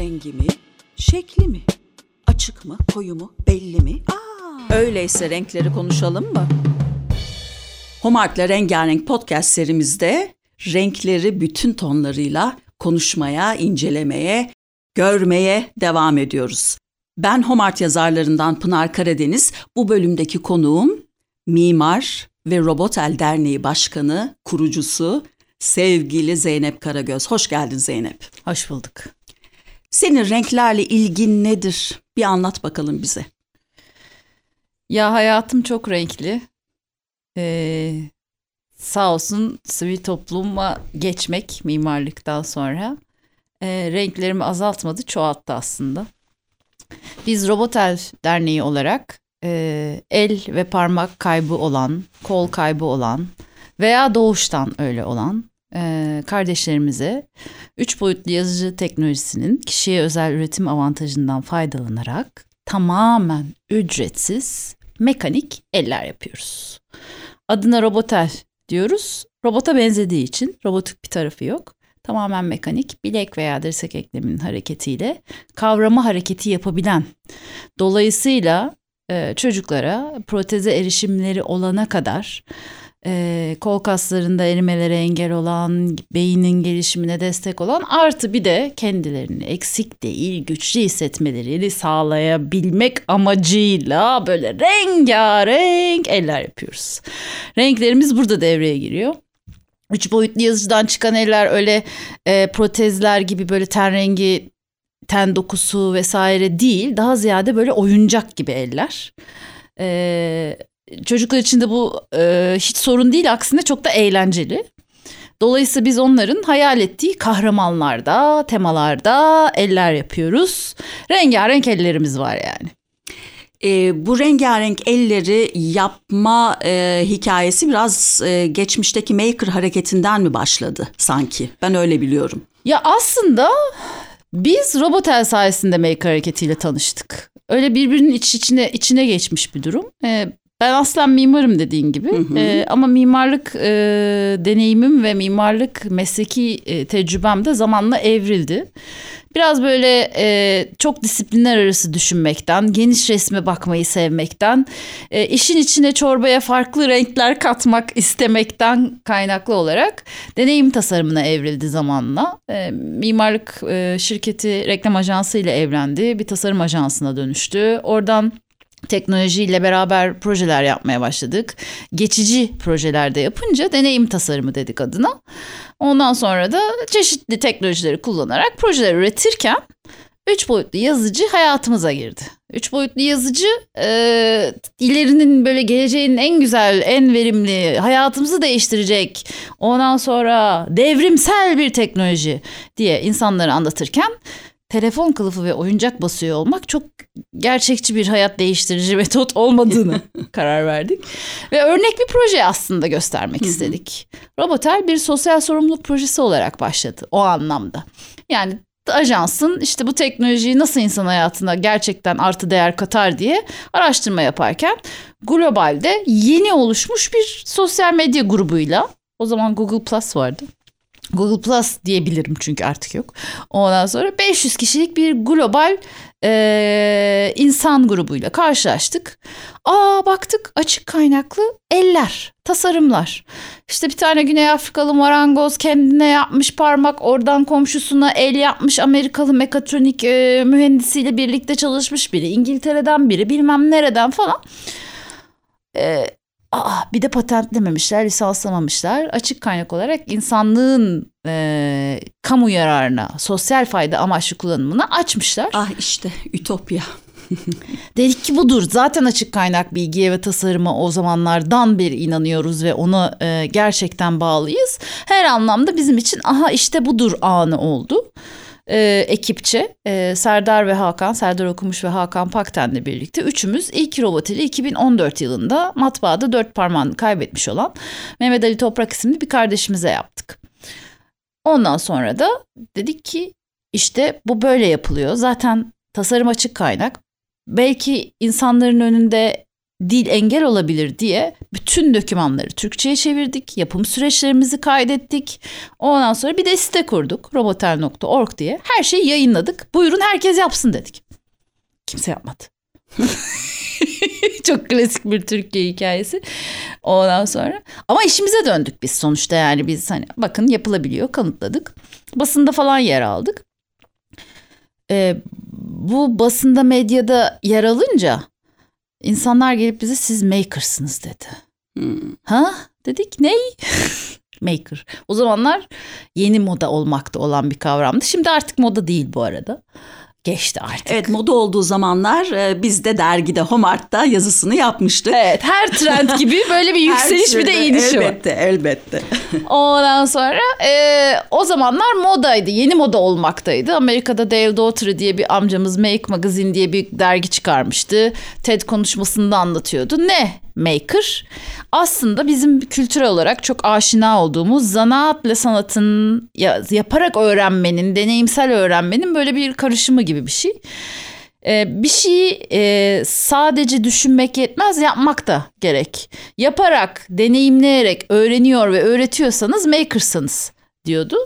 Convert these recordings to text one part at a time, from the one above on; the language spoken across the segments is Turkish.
rengi mi, şekli mi? Açık mı, koyu mu, belli mi? Aa, öyleyse renkleri konuşalım mı? Homart'la Rengarenk podcast serimizde renkleri bütün tonlarıyla konuşmaya, incelemeye, görmeye devam ediyoruz. Ben Homart yazarlarından Pınar Karadeniz. Bu bölümdeki konuğum mimar ve Robotel Derneği Başkanı, kurucusu sevgili Zeynep Karagöz. Hoş geldin Zeynep. Hoş bulduk. Senin renklerle ilgin nedir? Bir anlat bakalım bize. Ya hayatım çok renkli. Ee, sağ olsun sivil topluma geçmek mimarlıktan sonra e, renklerimi azaltmadı, çoğalttı aslında. Biz Robotel Derneği olarak e, el ve parmak kaybı olan, kol kaybı olan veya doğuştan öyle olan e, kardeşlerimize üç boyutlu yazıcı teknolojisinin kişiye özel üretim avantajından faydalanarak tamamen ücretsiz mekanik eller yapıyoruz. Adına Robotel diyoruz. Robota benzediği için robotik bir tarafı yok. Tamamen mekanik bilek veya dirsek ekleminin hareketiyle kavrama hareketi yapabilen. Dolayısıyla e, çocuklara proteze erişimleri olana kadar e, kol kaslarında erimelere engel olan, beynin gelişimine destek olan artı bir de kendilerini eksik değil, güçlü hissetmelerini sağlayabilmek amacıyla böyle rengarenk eller yapıyoruz. Renklerimiz burada devreye giriyor. Üç boyutlu yazıcıdan çıkan eller öyle e, protezler gibi böyle ten rengi, ten dokusu vesaire değil. Daha ziyade böyle oyuncak gibi eller. E, çocuklar için de bu e, hiç sorun değil aksine çok da eğlenceli. Dolayısıyla biz onların hayal ettiği kahramanlarda, temalarda eller yapıyoruz. Rengarenk ellerimiz var yani. E, bu rengarenk elleri yapma e, hikayesi biraz e, geçmişteki maker hareketinden mi başladı sanki? Ben öyle biliyorum. Ya aslında biz Robotel sayesinde maker hareketiyle tanıştık. Öyle birbirinin iç içine içine geçmiş bir durum. Ee, ben aslen mimarım dediğin gibi hı hı. E, ama mimarlık e, deneyimim ve mimarlık mesleki e, tecrübem de zamanla evrildi. Biraz böyle e, çok disiplinler arası düşünmekten, geniş resme bakmayı sevmekten, e, işin içine çorbaya farklı renkler katmak istemekten kaynaklı olarak deneyim tasarımına evrildi zamanla. E, mimarlık e, şirketi reklam ajansı ile evlendi, bir tasarım ajansına dönüştü. Oradan teknolojiyle beraber projeler yapmaya başladık. Geçici projelerde yapınca deneyim tasarımı dedik adına. Ondan sonra da çeşitli teknolojileri kullanarak projeler üretirken üç boyutlu yazıcı hayatımıza girdi. Üç boyutlu yazıcı e, ilerinin böyle geleceğin en güzel, en verimli, hayatımızı değiştirecek, ondan sonra devrimsel bir teknoloji diye insanları anlatırken telefon kılıfı ve oyuncak basıyor olmak çok gerçekçi bir hayat değiştirici metot olmadığını karar verdik. Ve örnek bir proje aslında göstermek istedik. Robotel bir sosyal sorumluluk projesi olarak başladı o anlamda. Yani ajansın işte bu teknolojiyi nasıl insan hayatına gerçekten artı değer katar diye araştırma yaparken globalde yeni oluşmuş bir sosyal medya grubuyla o zaman Google Plus vardı. Google Plus diyebilirim çünkü artık yok. Ondan sonra 500 kişilik bir global e, insan grubuyla karşılaştık. Aa baktık açık kaynaklı eller, tasarımlar. İşte bir tane Güney Afrikalı marangoz kendine yapmış parmak, oradan komşusuna el yapmış Amerikalı mekatronik e, mühendisiyle birlikte çalışmış biri. İngiltere'den biri, bilmem nereden falan. Aa, bir de patentlememişler, lisanslamamışlar. Açık kaynak olarak insanlığın e, kamu yararına, sosyal fayda amaçlı kullanımına açmışlar. Ah işte ütopya. Dedik ki budur. Zaten açık kaynak bilgiye ve tasarıma o zamanlardan beri inanıyoruz ve ona e, gerçekten bağlıyız. Her anlamda bizim için aha işte budur anı oldu e, ekipçe e, Serdar ve Hakan, Serdar Okumuş ve Hakan Pakten'le birlikte üçümüz ilk robotili 2014 yılında matbaada dört parmağını kaybetmiş olan Mehmet Ali Toprak isimli bir kardeşimize yaptık. Ondan sonra da dedik ki işte bu böyle yapılıyor. Zaten tasarım açık kaynak. Belki insanların önünde dil engel olabilir diye bütün dokümanları Türkçe'ye çevirdik. Yapım süreçlerimizi kaydettik. Ondan sonra bir de site kurduk. robotel.org diye. Her şeyi yayınladık. Buyurun herkes yapsın dedik. Kimse yapmadı. Çok klasik bir Türkiye hikayesi. Ondan sonra ama işimize döndük biz sonuçta yani biz hani bakın yapılabiliyor kanıtladık. Basında falan yer aldık. Ee, bu basında medyada yer alınca insanlar gelip bize siz makersınız dedi. Hmm. Ha dedik ney? Maker. O zamanlar yeni moda olmakta olan bir kavramdı. Şimdi artık moda değil bu arada geçti artık. Evet moda olduğu zamanlar e, biz de dergide Homart'ta yazısını yapmıştık. Evet her trend gibi böyle bir yükseliş bir de iniş var. Elbette elbette. Ondan sonra e, o zamanlar modaydı yeni moda olmaktaydı. Amerika'da Dale Daughtry diye bir amcamız Make Magazine diye bir dergi çıkarmıştı. TED konuşmasında anlatıyordu. Ne maker? Aslında bizim kültürel olarak çok aşina olduğumuz zanaatla sanatın yaparak öğrenmenin, deneyimsel öğrenmenin böyle bir karışımı gibi bir şey. Ee, bir şeyi e, sadece düşünmek yetmez yapmak da gerek. Yaparak, deneyimleyerek öğreniyor ve öğretiyorsanız makersınız diyordu.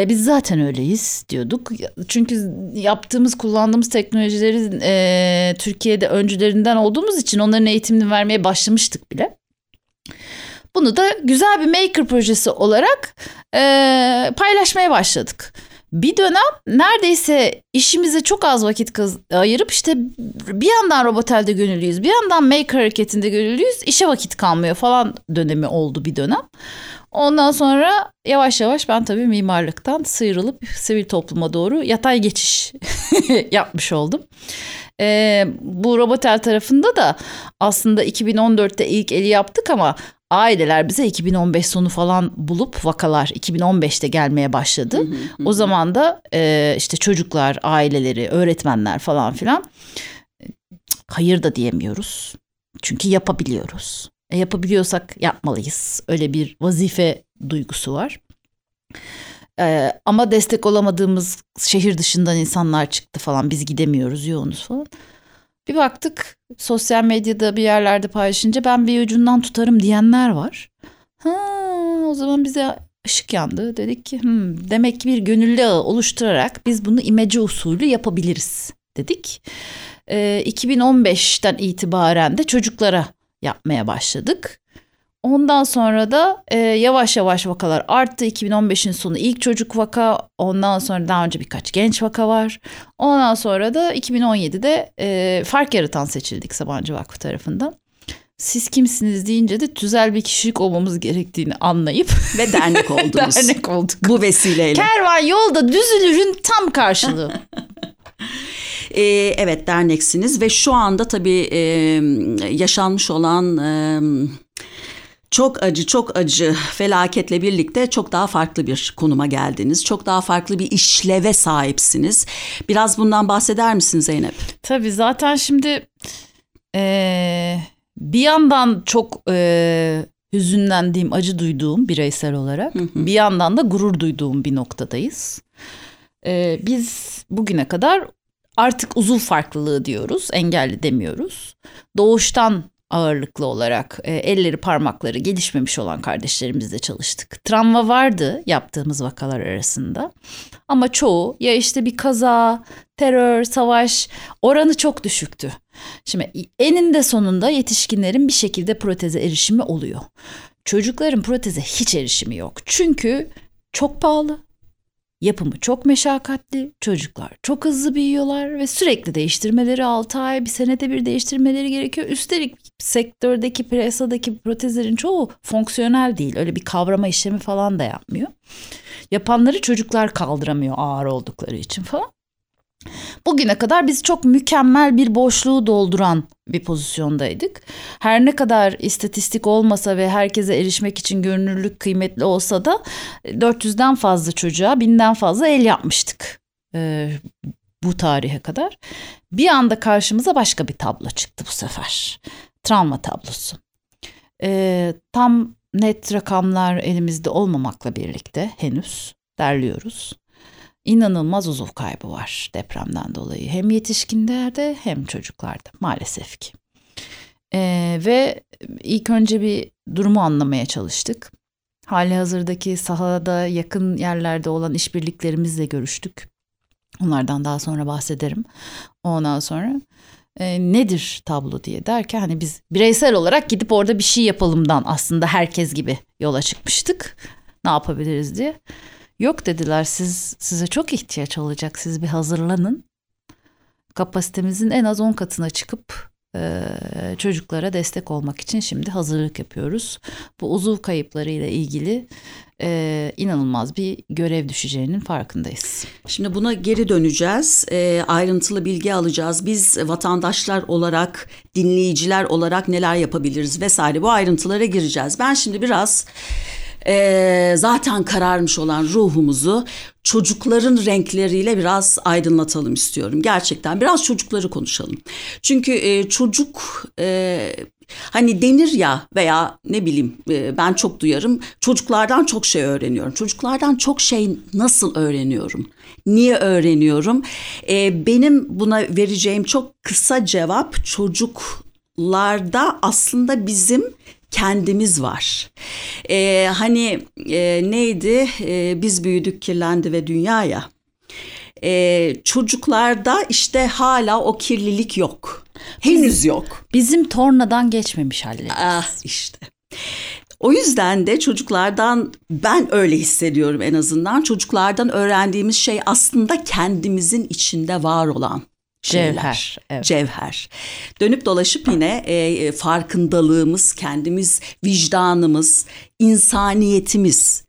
E biz zaten öyleyiz diyorduk. Çünkü yaptığımız, kullandığımız teknolojilerin e, Türkiye'de öncülerinden olduğumuz için onların eğitimini vermeye başlamıştık bile. Bunu da güzel bir maker projesi olarak e, paylaşmaya başladık. Bir dönem neredeyse işimize çok az vakit ayırıp işte bir yandan Robotel'de gönüllüyüz, bir yandan Maker hareketinde gönüllüyüz, işe vakit kalmıyor falan dönemi oldu bir dönem. Ondan sonra yavaş yavaş ben tabii mimarlıktan sıyrılıp sivil topluma doğru yatay geçiş yapmış oldum. Ee, bu Robotel tarafında da aslında 2014'te ilk eli yaptık ama aileler bize 2015 sonu falan bulup vakalar 2015'te gelmeye başladı. O zaman da e, işte çocuklar, aileleri, öğretmenler falan filan hayır da diyemiyoruz. Çünkü yapabiliyoruz. Yapabiliyorsak yapmalıyız. Öyle bir vazife duygusu var. Ee, ama destek olamadığımız şehir dışından insanlar çıktı falan. Biz gidemiyoruz, yoğunuz falan. Bir baktık sosyal medyada bir yerlerde paylaşınca ben bir ucundan tutarım diyenler var. Ha, o zaman bize ışık yandı. Dedik ki hmm, demek ki bir gönüllü ağı oluşturarak biz bunu imece usulü yapabiliriz dedik. Ee, 2015'ten itibaren de çocuklara yapmaya başladık. Ondan sonra da e, yavaş yavaş vakalar arttı. 2015'in sonu ilk çocuk vaka, ondan sonra daha önce birkaç genç vaka var. Ondan sonra da 2017'de e, fark yaratan seçildik Sabancı Vakfı tarafından. Siz kimsiniz deyince de tüzel bir kişilik olmamız gerektiğini anlayıp ve dernek oldunuz. dernek olduk. Bu vesileyle. Kervan yolda düzülürün tam karşılığı. E, evet derneksiniz ve şu anda tabii e, yaşanmış olan... E, çok acı çok acı felaketle birlikte çok daha farklı bir konuma geldiniz. Çok daha farklı bir işleve sahipsiniz. Biraz bundan bahseder misin Zeynep? Tabii zaten şimdi e, bir yandan çok e, hüzünlendiğim, acı duyduğum bireysel olarak bir yandan da gurur duyduğum bir noktadayız. E, biz bugüne kadar artık uzuv farklılığı diyoruz, engelli demiyoruz. Doğuştan ağırlıklı olarak e, elleri parmakları gelişmemiş olan kardeşlerimizle çalıştık. Travma vardı yaptığımız vakalar arasında ama çoğu ya işte bir kaza, terör, savaş oranı çok düşüktü. Şimdi eninde sonunda yetişkinlerin bir şekilde proteze erişimi oluyor. Çocukların proteze hiç erişimi yok. Çünkü çok pahalı, Yapımı çok meşakkatli, çocuklar çok hızlı büyüyorlar ve sürekli değiştirmeleri 6 ay, bir senede bir değiştirmeleri gerekiyor. Üstelik sektördeki, piyasadaki protezlerin çoğu fonksiyonel değil. Öyle bir kavrama işlemi falan da yapmıyor. Yapanları çocuklar kaldıramıyor ağır oldukları için falan. Bugüne kadar biz çok mükemmel bir boşluğu dolduran bir pozisyondaydık. Her ne kadar istatistik olmasa ve herkese erişmek için görünürlük kıymetli olsa da 400'den fazla çocuğa 1000'den fazla el yapmıştık. Ee, bu tarihe kadar. Bir anda karşımıza başka bir tablo çıktı bu sefer. Travma tablosu. Ee, tam net rakamlar elimizde olmamakla birlikte henüz derliyoruz inanılmaz uzuv kaybı var depremden dolayı. Hem yetişkinlerde hem çocuklarda maalesef ki. Ee, ve ilk önce bir durumu anlamaya çalıştık. Hali hazırdaki sahada yakın yerlerde olan işbirliklerimizle görüştük. Onlardan daha sonra bahsederim. Ondan sonra e, nedir tablo diye derken hani biz bireysel olarak gidip orada bir şey yapalımdan aslında herkes gibi yola çıkmıştık. Ne yapabiliriz diye. Yok dediler siz size çok ihtiyaç olacak siz bir hazırlanın. Kapasitemizin en az 10 katına çıkıp çocuklara destek olmak için şimdi hazırlık yapıyoruz. Bu uzuv kayıpları ile ilgili inanılmaz bir görev düşeceğinin farkındayız. Şimdi buna geri döneceğiz. Ayrıntılı bilgi alacağız. Biz vatandaşlar olarak, dinleyiciler olarak neler yapabiliriz vesaire bu ayrıntılara gireceğiz. Ben şimdi biraz e, zaten kararmış olan ruhumuzu çocukların renkleriyle biraz aydınlatalım istiyorum. Gerçekten biraz çocukları konuşalım. Çünkü e, çocuk e, hani denir ya veya ne bileyim e, ben çok duyarım çocuklardan çok şey öğreniyorum. Çocuklardan çok şey nasıl öğreniyorum? Niye öğreniyorum? E, benim buna vereceğim çok kısa cevap çocuklarda aslında bizim kendimiz var. Ee, hani e, neydi? Ee, biz büyüdük kirlendi ve dünyaya. Ee, çocuklarda işte hala o kirlilik yok. Henüz yok. Bizim tornadan geçmemiş hallerimiz. Ah işte. O yüzden de çocuklardan ben öyle hissediyorum en azından. Çocuklardan öğrendiğimiz şey aslında kendimizin içinde var olan şeyler. Cevher, evet. Cevher. Dönüp dolaşıp yine e, farkındalığımız, kendimiz, vicdanımız, insaniyetimiz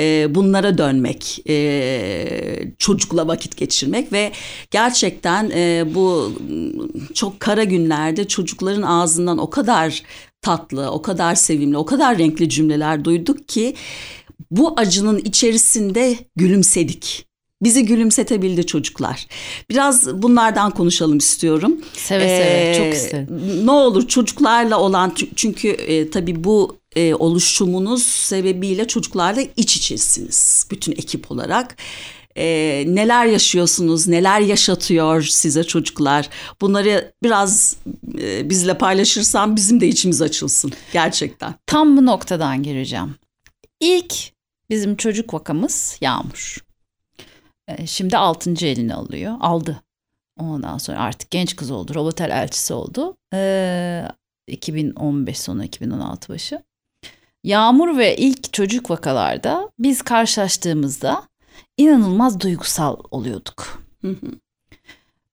e, bunlara dönmek, e, çocukla vakit geçirmek ve gerçekten e, bu çok kara günlerde çocukların ağzından o kadar tatlı, o kadar sevimli, o kadar renkli cümleler duyduk ki bu acının içerisinde gülümsedik. Bizi gülümsetebildi çocuklar. Biraz bunlardan konuşalım istiyorum. Seve seve çok isterim. Ne olur çocuklarla olan çünkü e, tabii bu e, oluşumunuz sebebiyle çocuklarla iç içesiniz. Bütün ekip olarak. E, neler yaşıyorsunuz, neler yaşatıyor size çocuklar. Bunları biraz e, bizle paylaşırsan bizim de içimiz açılsın gerçekten. Tam bu noktadan gireceğim. İlk bizim çocuk vakamız Yağmur. E, şimdi altıncı elini alıyor. Aldı. Ondan sonra artık genç kız oldu. Robotel elçisi oldu. Ee, 2015 sonu 2016 başı. Yağmur ve ilk çocuk vakalarda biz karşılaştığımızda inanılmaz duygusal oluyorduk.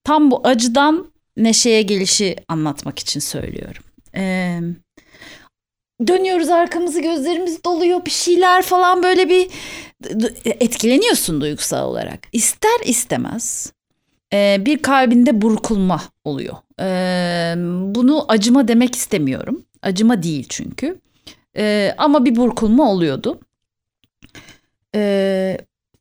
Tam bu acıdan neşeye gelişi anlatmak için söylüyorum. Ee, dönüyoruz arkamızı gözlerimiz doluyor bir şeyler falan böyle bir etkileniyorsun duygusal olarak. İster istemez e, bir kalbinde burkulma oluyor. E, bunu acıma demek istemiyorum. Acıma değil çünkü. E, ama bir burkulma oluyordu.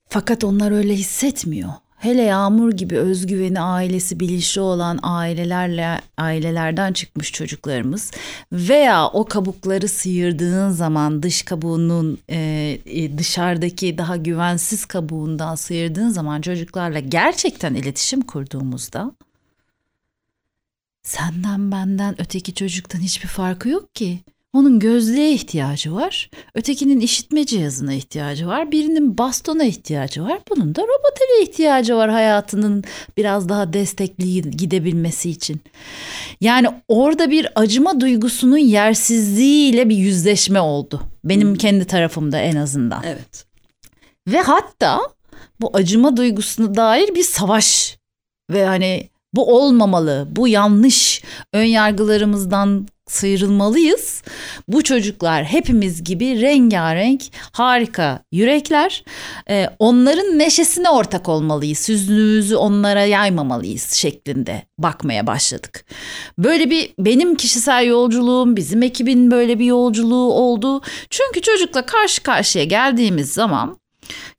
Fakat onlar öyle hissetmiyor. Hele Yağmur gibi özgüveni ailesi bilinçli olan ailelerle ailelerden çıkmış çocuklarımız veya o kabukları sıyırdığın zaman dış kabuğunun e, dışarıdaki daha güvensiz kabuğundan sıyırdığın zaman çocuklarla gerçekten iletişim kurduğumuzda senden benden öteki çocuktan hiçbir farkı yok ki. Onun gözlüğe ihtiyacı var. Ötekinin işitme cihazına ihtiyacı var. Birinin bastona ihtiyacı var. Bunun da robotele ihtiyacı var hayatının biraz daha destekli gidebilmesi için. Yani orada bir acıma duygusunun yersizliğiyle bir yüzleşme oldu. Benim kendi tarafımda en azından. Evet. Ve hatta bu acıma duygusuna dair bir savaş ve hani bu olmamalı, bu yanlış ön yargılarımızdan sıyrılmalıyız. Bu çocuklar hepimiz gibi rengarenk, harika yürekler. Ee, onların neşesine ortak olmalıyız. Hüznümüzü onlara yaymamalıyız şeklinde bakmaya başladık. Böyle bir benim kişisel yolculuğum, bizim ekibin böyle bir yolculuğu oldu. Çünkü çocukla karşı karşıya geldiğimiz zaman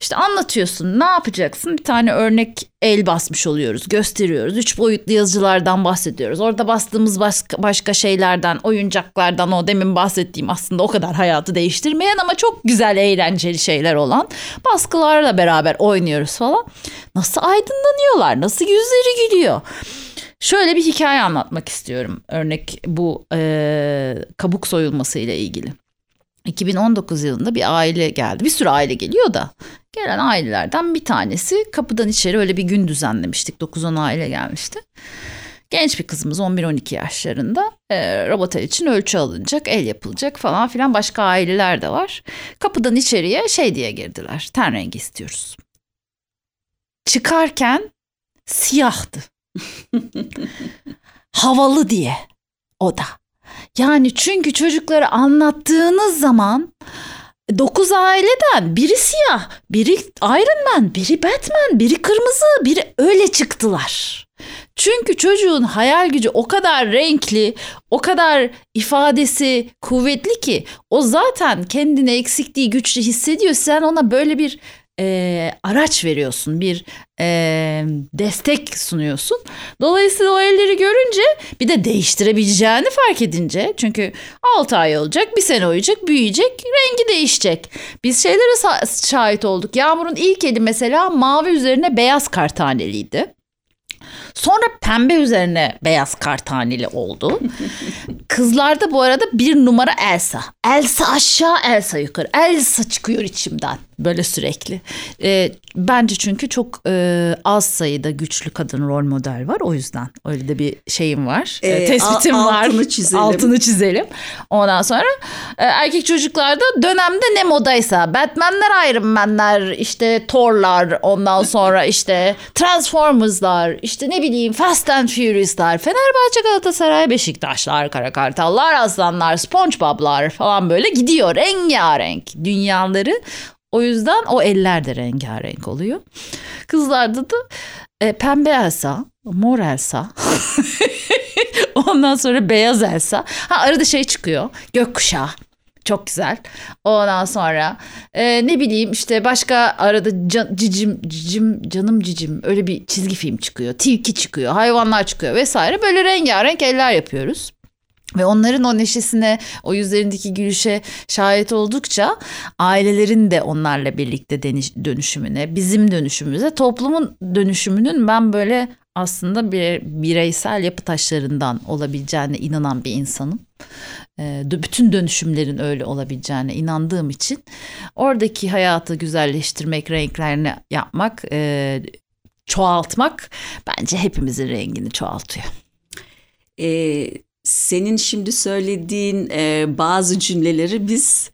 işte anlatıyorsun ne yapacaksın bir tane örnek el basmış oluyoruz gösteriyoruz. Üç boyutlu yazıcılardan bahsediyoruz. Orada bastığımız başka, başka şeylerden oyuncaklardan o demin bahsettiğim aslında o kadar hayatı değiştirmeyen ama çok güzel eğlenceli şeyler olan baskılarla beraber oynuyoruz falan. Nasıl aydınlanıyorlar nasıl yüzleri gülüyor. Şöyle bir hikaye anlatmak istiyorum. Örnek bu e, kabuk soyulması ile ilgili. 2019 yılında bir aile geldi. Bir sürü aile geliyor da gelen ailelerden bir tanesi kapıdan içeri öyle bir gün düzenlemiştik. 9-10 aile gelmişti. Genç bir kızımız 11-12 yaşlarında e, robotel için ölçü alınacak, el yapılacak falan filan başka aileler de var. Kapıdan içeriye şey diye girdiler. Ten rengi istiyoruz. Çıkarken siyahtı. Havalı diye o da. Yani çünkü çocuklara anlattığınız zaman dokuz aileden biri siyah, biri Iron Man, biri Batman, biri kırmızı, biri öyle çıktılar. Çünkü çocuğun hayal gücü o kadar renkli, o kadar ifadesi kuvvetli ki o zaten kendini eksikliği güçlü hissediyor. Sen ona böyle bir e, araç veriyorsun, bir e, destek sunuyorsun. Dolayısıyla o elleri görünce bir de değiştirebileceğini fark edince çünkü 6 ay olacak, bir sene uyuyacak, büyüyecek, rengi değişecek. Biz şeylere şahit olduk. Yağmur'un ilk eli mesela mavi üzerine beyaz kartaneliydi. Sonra pembe üzerine beyaz kartaneli oldu. Kızlarda bu arada bir numara Elsa. Elsa aşağı Elsa yukarı. Elsa çıkıyor içimden böyle sürekli. E, bence çünkü çok e, az sayıda güçlü kadın rol model var. O yüzden öyle de bir şeyim var. E, e tespitim altını var. Altını çizelim. Altını çizelim. Ondan sonra e, erkek çocuklarda dönemde ne modaysa Batman'ler, Iron Man'ler, işte Thor'lar, ondan sonra işte Transformers'lar, işte ne bileyim Fast and Furious'lar, Fenerbahçe, Galatasaray, Beşiktaşlar, Karakartallar, Aslanlar, SpongeBob'lar falan böyle gidiyor rengarenk dünyaları o yüzden o eller de rengarenk oluyor. Kızlarda da e, pembe Elsa, mor Elsa. Ondan sonra beyaz Elsa. Ha arada şey çıkıyor. Gökkuşağı. Çok güzel. Ondan sonra e, ne bileyim işte başka arada can, cicim, cicim, canım cicim öyle bir çizgi film çıkıyor. Tilki çıkıyor, hayvanlar çıkıyor vesaire. Böyle rengarenk eller yapıyoruz. Ve onların o neşesine, o yüzlerindeki gülüşe şahit oldukça ailelerin de onlarla birlikte dönüşümüne, bizim dönüşümüze, toplumun dönüşümünün ben böyle aslında bir bireysel yapı taşlarından olabileceğine inanan bir insanım. Ee, bütün dönüşümlerin öyle olabileceğine inandığım için oradaki hayatı güzelleştirmek, renklerini yapmak, e, çoğaltmak bence hepimizin rengini çoğaltıyor. Ee, senin şimdi söylediğin e, bazı cümleleri biz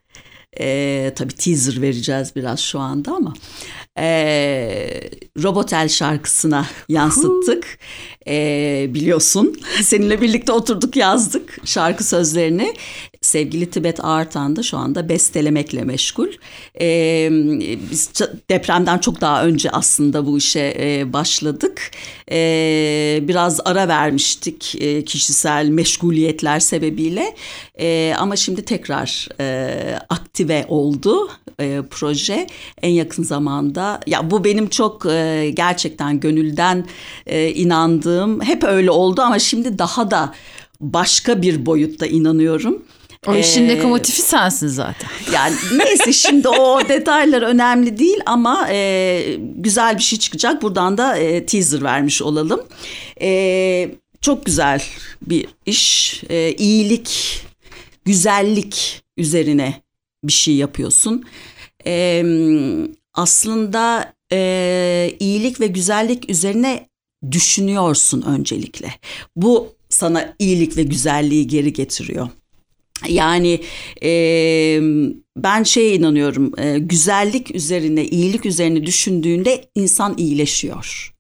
e, tabii teaser vereceğiz biraz şu anda ama e, Robotel şarkısına yansıttık. E, biliyorsun seninle birlikte oturduk yazdık şarkı sözlerini. Sevgili Tibet Artan da şu anda bestelemekle meşgul. E, biz depremden çok daha önce aslında bu işe e, başladık. E, biraz ara vermiştik e, kişisel meşguliyetler sebebiyle. E, ama şimdi tekrar e, aktive oldu e, proje. En yakın zamanda ya bu benim çok e, gerçekten gönülden e, inandığım hep öyle oldu ama şimdi daha da başka bir boyutta inanıyorum. O işin ee, lokomotifi sensin zaten. Yani neyse şimdi o detaylar önemli değil ama e, güzel bir şey çıkacak. Buradan da e, teaser vermiş olalım. E, çok güzel bir iş. E, iyilik, güzellik üzerine bir şey yapıyorsun. E, aslında e, iyilik ve güzellik üzerine düşünüyorsun öncelikle. Bu sana iyilik ve güzelliği geri getiriyor. Yani e, ben şeye inanıyorum e, güzellik üzerine iyilik üzerine düşündüğünde insan iyileşiyor.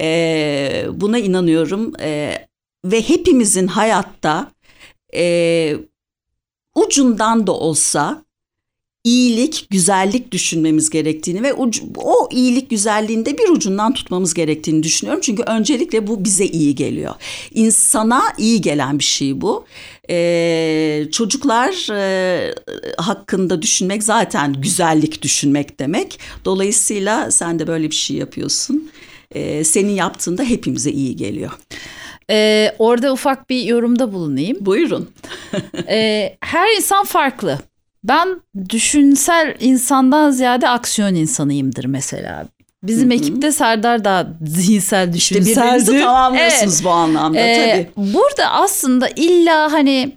E, buna inanıyorum e, ve hepimizin hayatta e, ucundan da olsa iyilik, güzellik düşünmemiz gerektiğini ve o iyilik güzelliğinde bir ucundan tutmamız gerektiğini düşünüyorum. Çünkü öncelikle bu bize iyi geliyor. İnsana iyi gelen bir şey bu. Ee, çocuklar e, hakkında düşünmek zaten güzellik düşünmek demek. Dolayısıyla sen de böyle bir şey yapıyorsun. Ee, senin yaptığında hepimize iyi geliyor. Ee, orada ufak bir yorumda bulunayım. Buyurun. ee, her insan farklı. Ben düşünsel insandan ziyade aksiyon insanıyımdır mesela. Bizim ekipte Serdar daha zihinsel İşte düşünseldir. birbirinizi tamamlıyorsunuz Evet. bu anlamda Ee, tabii. Burada aslında illa hani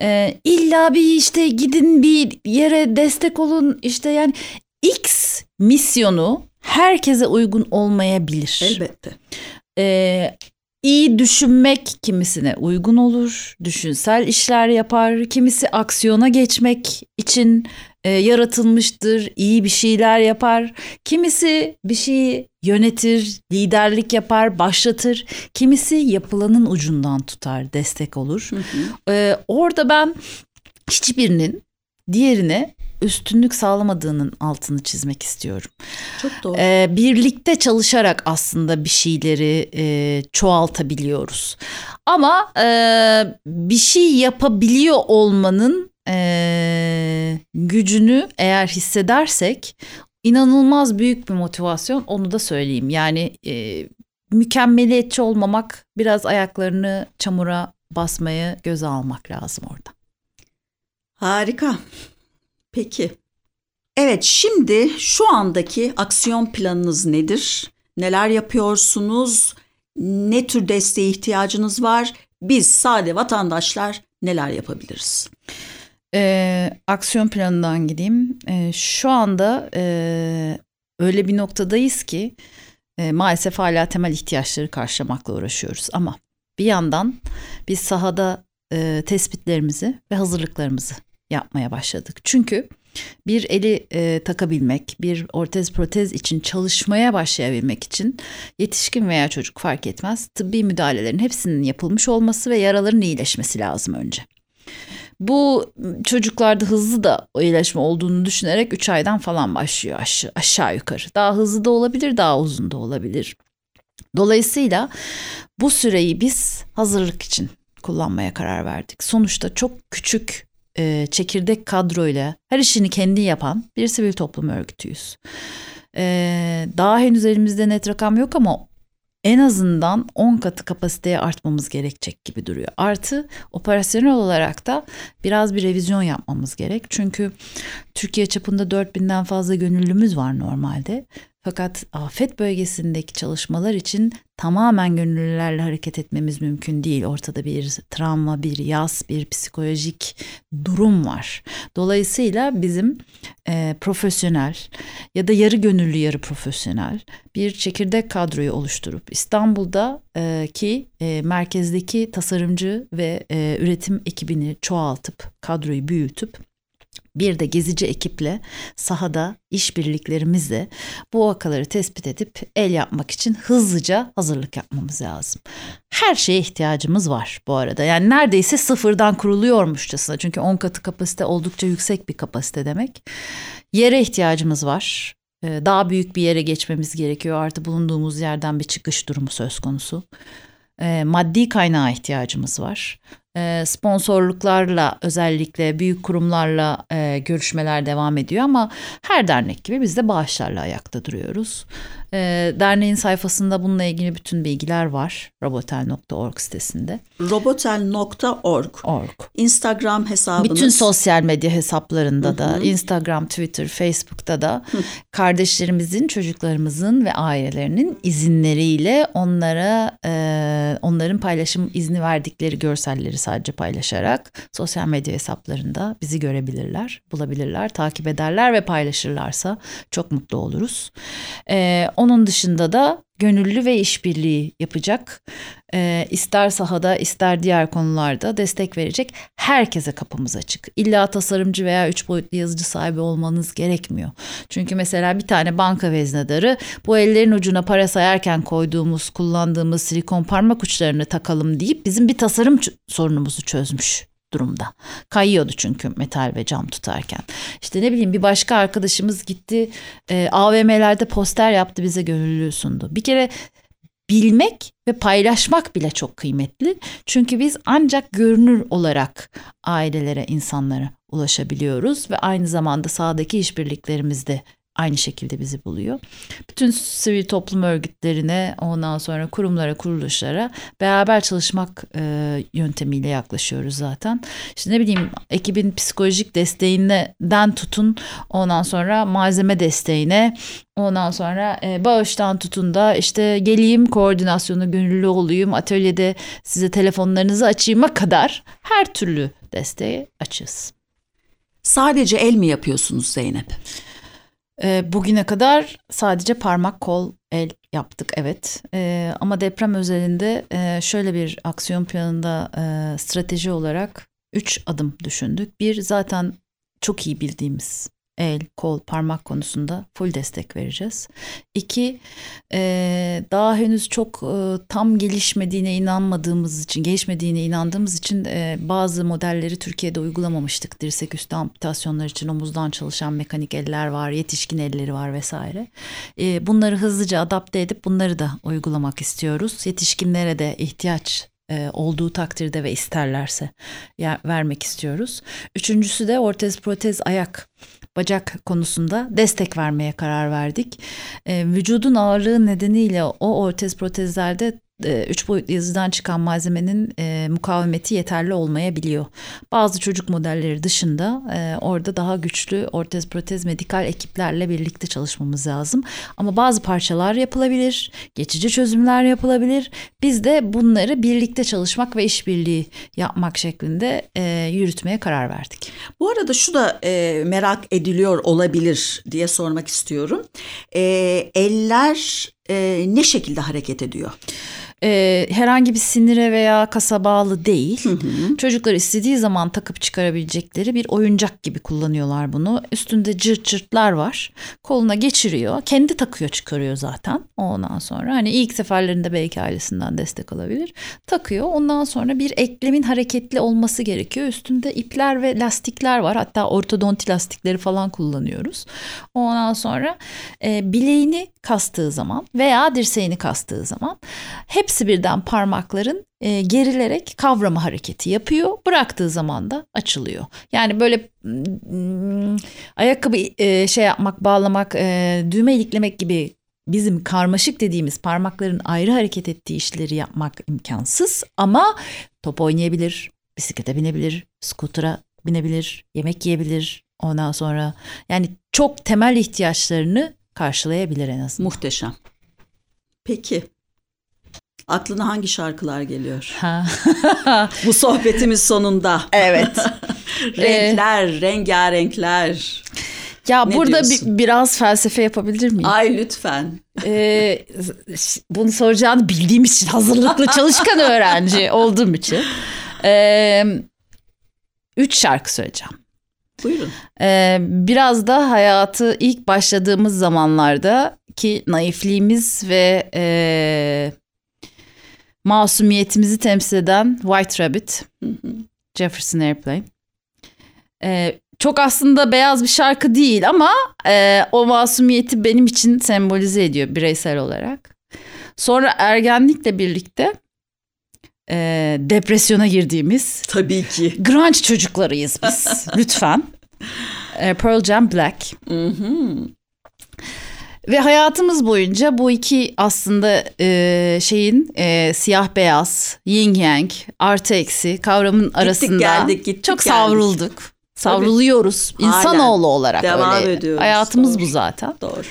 e, illa bir işte gidin bir yere destek olun işte yani X misyonu herkese uygun olmayabilir. Elbette. Ee, iyi düşünmek kimisine uygun olur. Düşünsel işler yapar. Kimisi aksiyona geçmek için e, yaratılmıştır. iyi bir şeyler yapar. Kimisi bir şeyi yönetir, liderlik yapar, başlatır. Kimisi yapılanın ucundan tutar, destek olur. Hı hı. Ee, orada ben hiçbirinin diğerine üstünlük sağlamadığının altını çizmek istiyorum. Çok doğru. Ee, birlikte çalışarak aslında bir şeyleri e, çoğaltabiliyoruz. Ama e, bir şey yapabiliyor olmanın e, gücünü eğer hissedersek inanılmaz büyük bir motivasyon onu da söyleyeyim. Yani e, mükemmeliyetçi olmamak biraz ayaklarını çamura basmayı göze almak lazım orada. Harika. Peki. Evet şimdi şu andaki aksiyon planınız nedir? Neler yapıyorsunuz? Ne tür desteğe ihtiyacınız var? Biz sade vatandaşlar neler yapabiliriz? Ee, aksiyon planından gideyim. Ee, şu anda e, öyle bir noktadayız ki e, maalesef hala temel ihtiyaçları karşılamakla uğraşıyoruz. Ama bir yandan biz sahada e, tespitlerimizi ve hazırlıklarımızı yapmaya başladık. Çünkü bir eli e, takabilmek, bir ortez protez için çalışmaya başlayabilmek için yetişkin veya çocuk fark etmez tıbbi müdahalelerin hepsinin yapılmış olması ve yaraların iyileşmesi lazım önce. Bu çocuklarda hızlı da iyileşme olduğunu düşünerek 3 aydan falan başlıyor aşağı, aşağı yukarı. Daha hızlı da olabilir, daha uzun da olabilir. Dolayısıyla bu süreyi biz hazırlık için kullanmaya karar verdik. Sonuçta çok küçük e, çekirdek kadroyla her işini kendi yapan bir sivil toplum örgütüyüz. E, daha henüz elimizde net rakam yok ama en azından 10 katı kapasiteye artmamız gerekecek gibi duruyor. Artı operasyonel olarak da biraz bir revizyon yapmamız gerek. Çünkü Türkiye çapında 4000'den fazla gönüllümüz var normalde. Fakat afet bölgesindeki çalışmalar için tamamen gönüllülerle hareket etmemiz mümkün değil. Ortada bir travma, bir yas, bir psikolojik durum var. Dolayısıyla bizim e, profesyonel ya da yarı gönüllü yarı profesyonel bir çekirdek kadroyu oluşturup İstanbul'da e, e, merkezdeki tasarımcı ve e, üretim ekibini çoğaltıp kadroyu büyütüp bir de gezici ekiple sahada işbirliklerimizle bu vakaları tespit edip el yapmak için hızlıca hazırlık yapmamız lazım. Her şeye ihtiyacımız var bu arada. Yani neredeyse sıfırdan kuruluyormuşçasına. Çünkü 10 katı kapasite oldukça yüksek bir kapasite demek. Yere ihtiyacımız var. Ee, Daha büyük bir yere geçmemiz gerekiyor. Artı bulunduğumuz yerden bir çıkış durumu söz konusu. Ee, Maddi kaynağa ihtiyacımız var. Ee, Sponsorluklarla özellikle büyük kurumlarla e, görüşmeler devam ediyor ama her dernek gibi biz de bağışlarla ayakta duruyoruz. Ee, Derneğin sayfasında bununla ilgili bütün bilgiler var. robotel.org sitesinde. robotel.org Org. Instagram hesabınız. Bütün sosyal medya hesaplarında da Hı hı. Instagram, Twitter, Facebook'ta da kardeşlerimizin, çocuklarımızın ve ailelerinin izinleriyle onlara e, onların paylaşım izni verdikleri görselleri sadece paylaşarak sosyal medya hesaplarında bizi görebilirler, bulabilirler, takip ederler ve paylaşırlarsa çok mutlu oluruz. E, onun dışında da gönüllü ve işbirliği yapacak, e, ister sahada ister diğer konularda destek verecek herkese kapımız açık. İlla tasarımcı veya üç boyutlu yazıcı sahibi olmanız gerekmiyor. Çünkü mesela bir tane banka veznedarı bu ellerin ucuna para sayarken koyduğumuz, kullandığımız silikon parmak uçlarını takalım deyip bizim bir tasarım sorunumuzu çözmüş durumda. Kayıyordu çünkü metal ve cam tutarken. İşte ne bileyim bir başka arkadaşımız gitti e, AVM'lerde poster yaptı bize gönüllü sundu. Bir kere bilmek ve paylaşmak bile çok kıymetli. Çünkü biz ancak görünür olarak ailelere, insanlara ulaşabiliyoruz ve aynı zamanda sahadaki işbirliklerimizde aynı şekilde bizi buluyor. Bütün sivil toplum örgütlerine ondan sonra kurumlara kuruluşlara beraber çalışmak e, yöntemiyle yaklaşıyoruz zaten. İşte ne bileyim ekibin psikolojik desteğinden tutun ondan sonra malzeme desteğine Ondan sonra e, bağıştan tutun da işte geleyim koordinasyonu gönüllü olayım atölyede size telefonlarınızı açayım'a kadar her türlü desteği açız. Sadece el mi yapıyorsunuz Zeynep? E, bugüne kadar sadece parmak, kol, el yaptık evet. E, ama deprem özelinde e, şöyle bir aksiyon planında e, strateji olarak üç adım düşündük. Bir zaten çok iyi bildiğimiz el, kol, parmak konusunda full destek vereceğiz. İki, e, daha henüz çok e, tam gelişmediğine inanmadığımız için, gelişmediğine inandığımız için e, bazı modelleri Türkiye'de uygulamamıştık. Dirsek üstü amputasyonlar için omuzdan çalışan mekanik eller var, yetişkin elleri var vesaire. E, bunları hızlıca adapte edip bunları da uygulamak istiyoruz. Yetişkinlere de ihtiyaç e, olduğu takdirde ve isterlerse vermek istiyoruz. Üçüncüsü de ortez protez ayak bacak konusunda destek vermeye karar verdik. E, vücudun ağırlığı nedeniyle o ortez protezlerde üç boyutlu yazıdan çıkan malzemenin e, mukavemeti yeterli olmayabiliyor. Bazı çocuk modelleri dışında e, orada daha güçlü ortez protez medikal ekiplerle birlikte çalışmamız lazım. Ama bazı parçalar yapılabilir, geçici çözümler yapılabilir. Biz de bunları birlikte çalışmak ve işbirliği yapmak şeklinde e, yürütmeye karar verdik. Bu arada şu da e, merak ediliyor olabilir diye sormak istiyorum. E, eller e, ne şekilde hareket ediyor? E, herhangi bir sinire veya kasa bağlı değil. Hı hı. Çocuklar istediği zaman takıp çıkarabilecekleri bir oyuncak gibi kullanıyorlar bunu. Üstünde cırt cırtlar var. Koluna geçiriyor. Kendi takıyor çıkarıyor zaten. Ondan sonra hani ilk seferlerinde belki ailesinden destek alabilir. Takıyor. Ondan sonra bir eklemin hareketli olması gerekiyor. Üstünde ipler ve lastikler var. Hatta ortodonti lastikleri falan kullanıyoruz. Ondan sonra e, bileğini kastığı zaman veya dirseğini kastığı zaman hepsi birden parmakların e, gerilerek kavrama hareketi yapıyor. Bıraktığı zaman da açılıyor. Yani böyle mm, ayakkabı e, şey yapmak, bağlamak, e, düğme iliklemek gibi bizim karmaşık dediğimiz parmakların ayrı hareket ettiği işleri yapmak imkansız ama top oynayabilir, bisiklete binebilir, skutura binebilir, yemek yiyebilir. Ondan sonra yani çok temel ihtiyaçlarını karşılayabilir en azından. Muhteşem. Peki aklına hangi şarkılar geliyor? Bu sohbetimiz sonunda. Evet. renkler, ee, rengarenkler. Ya ne burada bi- biraz felsefe yapabilir miyim? Ay lütfen. Ee, bunu soracağını bildiğim için hazırlıklı çalışkan öğrenci olduğum için. Ee, üç şarkı söyleyeceğim. Buyurun. Ee, biraz da hayatı ilk başladığımız zamanlarda ki naifliğimiz ve e, masumiyetimizi temsil eden White Rabbit, Jefferson Airplane. Ee, çok aslında beyaz bir şarkı değil ama e, o masumiyeti benim için sembolize ediyor bireysel olarak. Sonra ergenlikle birlikte e, depresyona girdiğimiz. Tabii ki. Grunge çocuklarıyız biz. Lütfen. E, Pearl Jam Black. Ve hayatımız boyunca bu iki aslında e, şeyin e, siyah beyaz, yin yang, artı eksi kavramın gittik, arasında geldik, gittik, çok geldik. savrululduk. Savruluyoruz. Tabii. İnsanoğlu olarak Devam öyle. ediyoruz. Hayatımız Doğru. bu zaten. Doğru.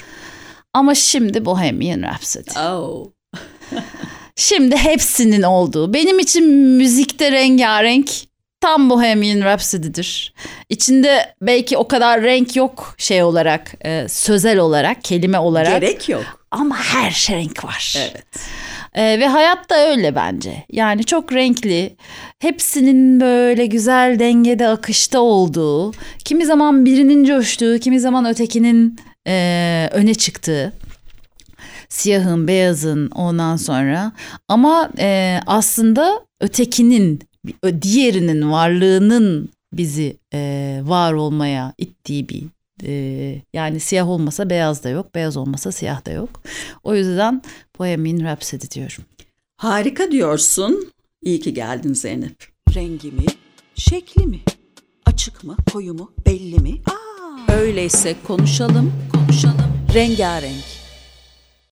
Ama şimdi Bohemian Rhapsody. Oh. şimdi hepsinin olduğu. Benim için müzikte rengarenk tam Bohemian Rhapsody'dir. İçinde belki o kadar renk yok şey olarak, e, sözel olarak, kelime olarak. Gerek yok. Ama her şey renk var. Evet. E, ve hayat da öyle bence. Yani çok renkli. Hepsinin böyle güzel dengede akışta olduğu. Kimi zaman birinin coştuğu, kimi zaman ötekinin e, öne çıktığı siyahın, beyazın ondan sonra ama e, aslında ötekinin diğerinin varlığının bizi e, var olmaya ittiği bir e, yani siyah olmasa beyaz da yok, beyaz olmasa siyah da yok. O yüzden Bohemian Rhapsody diyorum. Harika diyorsun. İyi ki geldin Zeynep. Rengi mi, şekli mi, açık mı, koyu mu, belli mi? Aa, Öyleyse konuşalım, konuşalım. Rengarenk.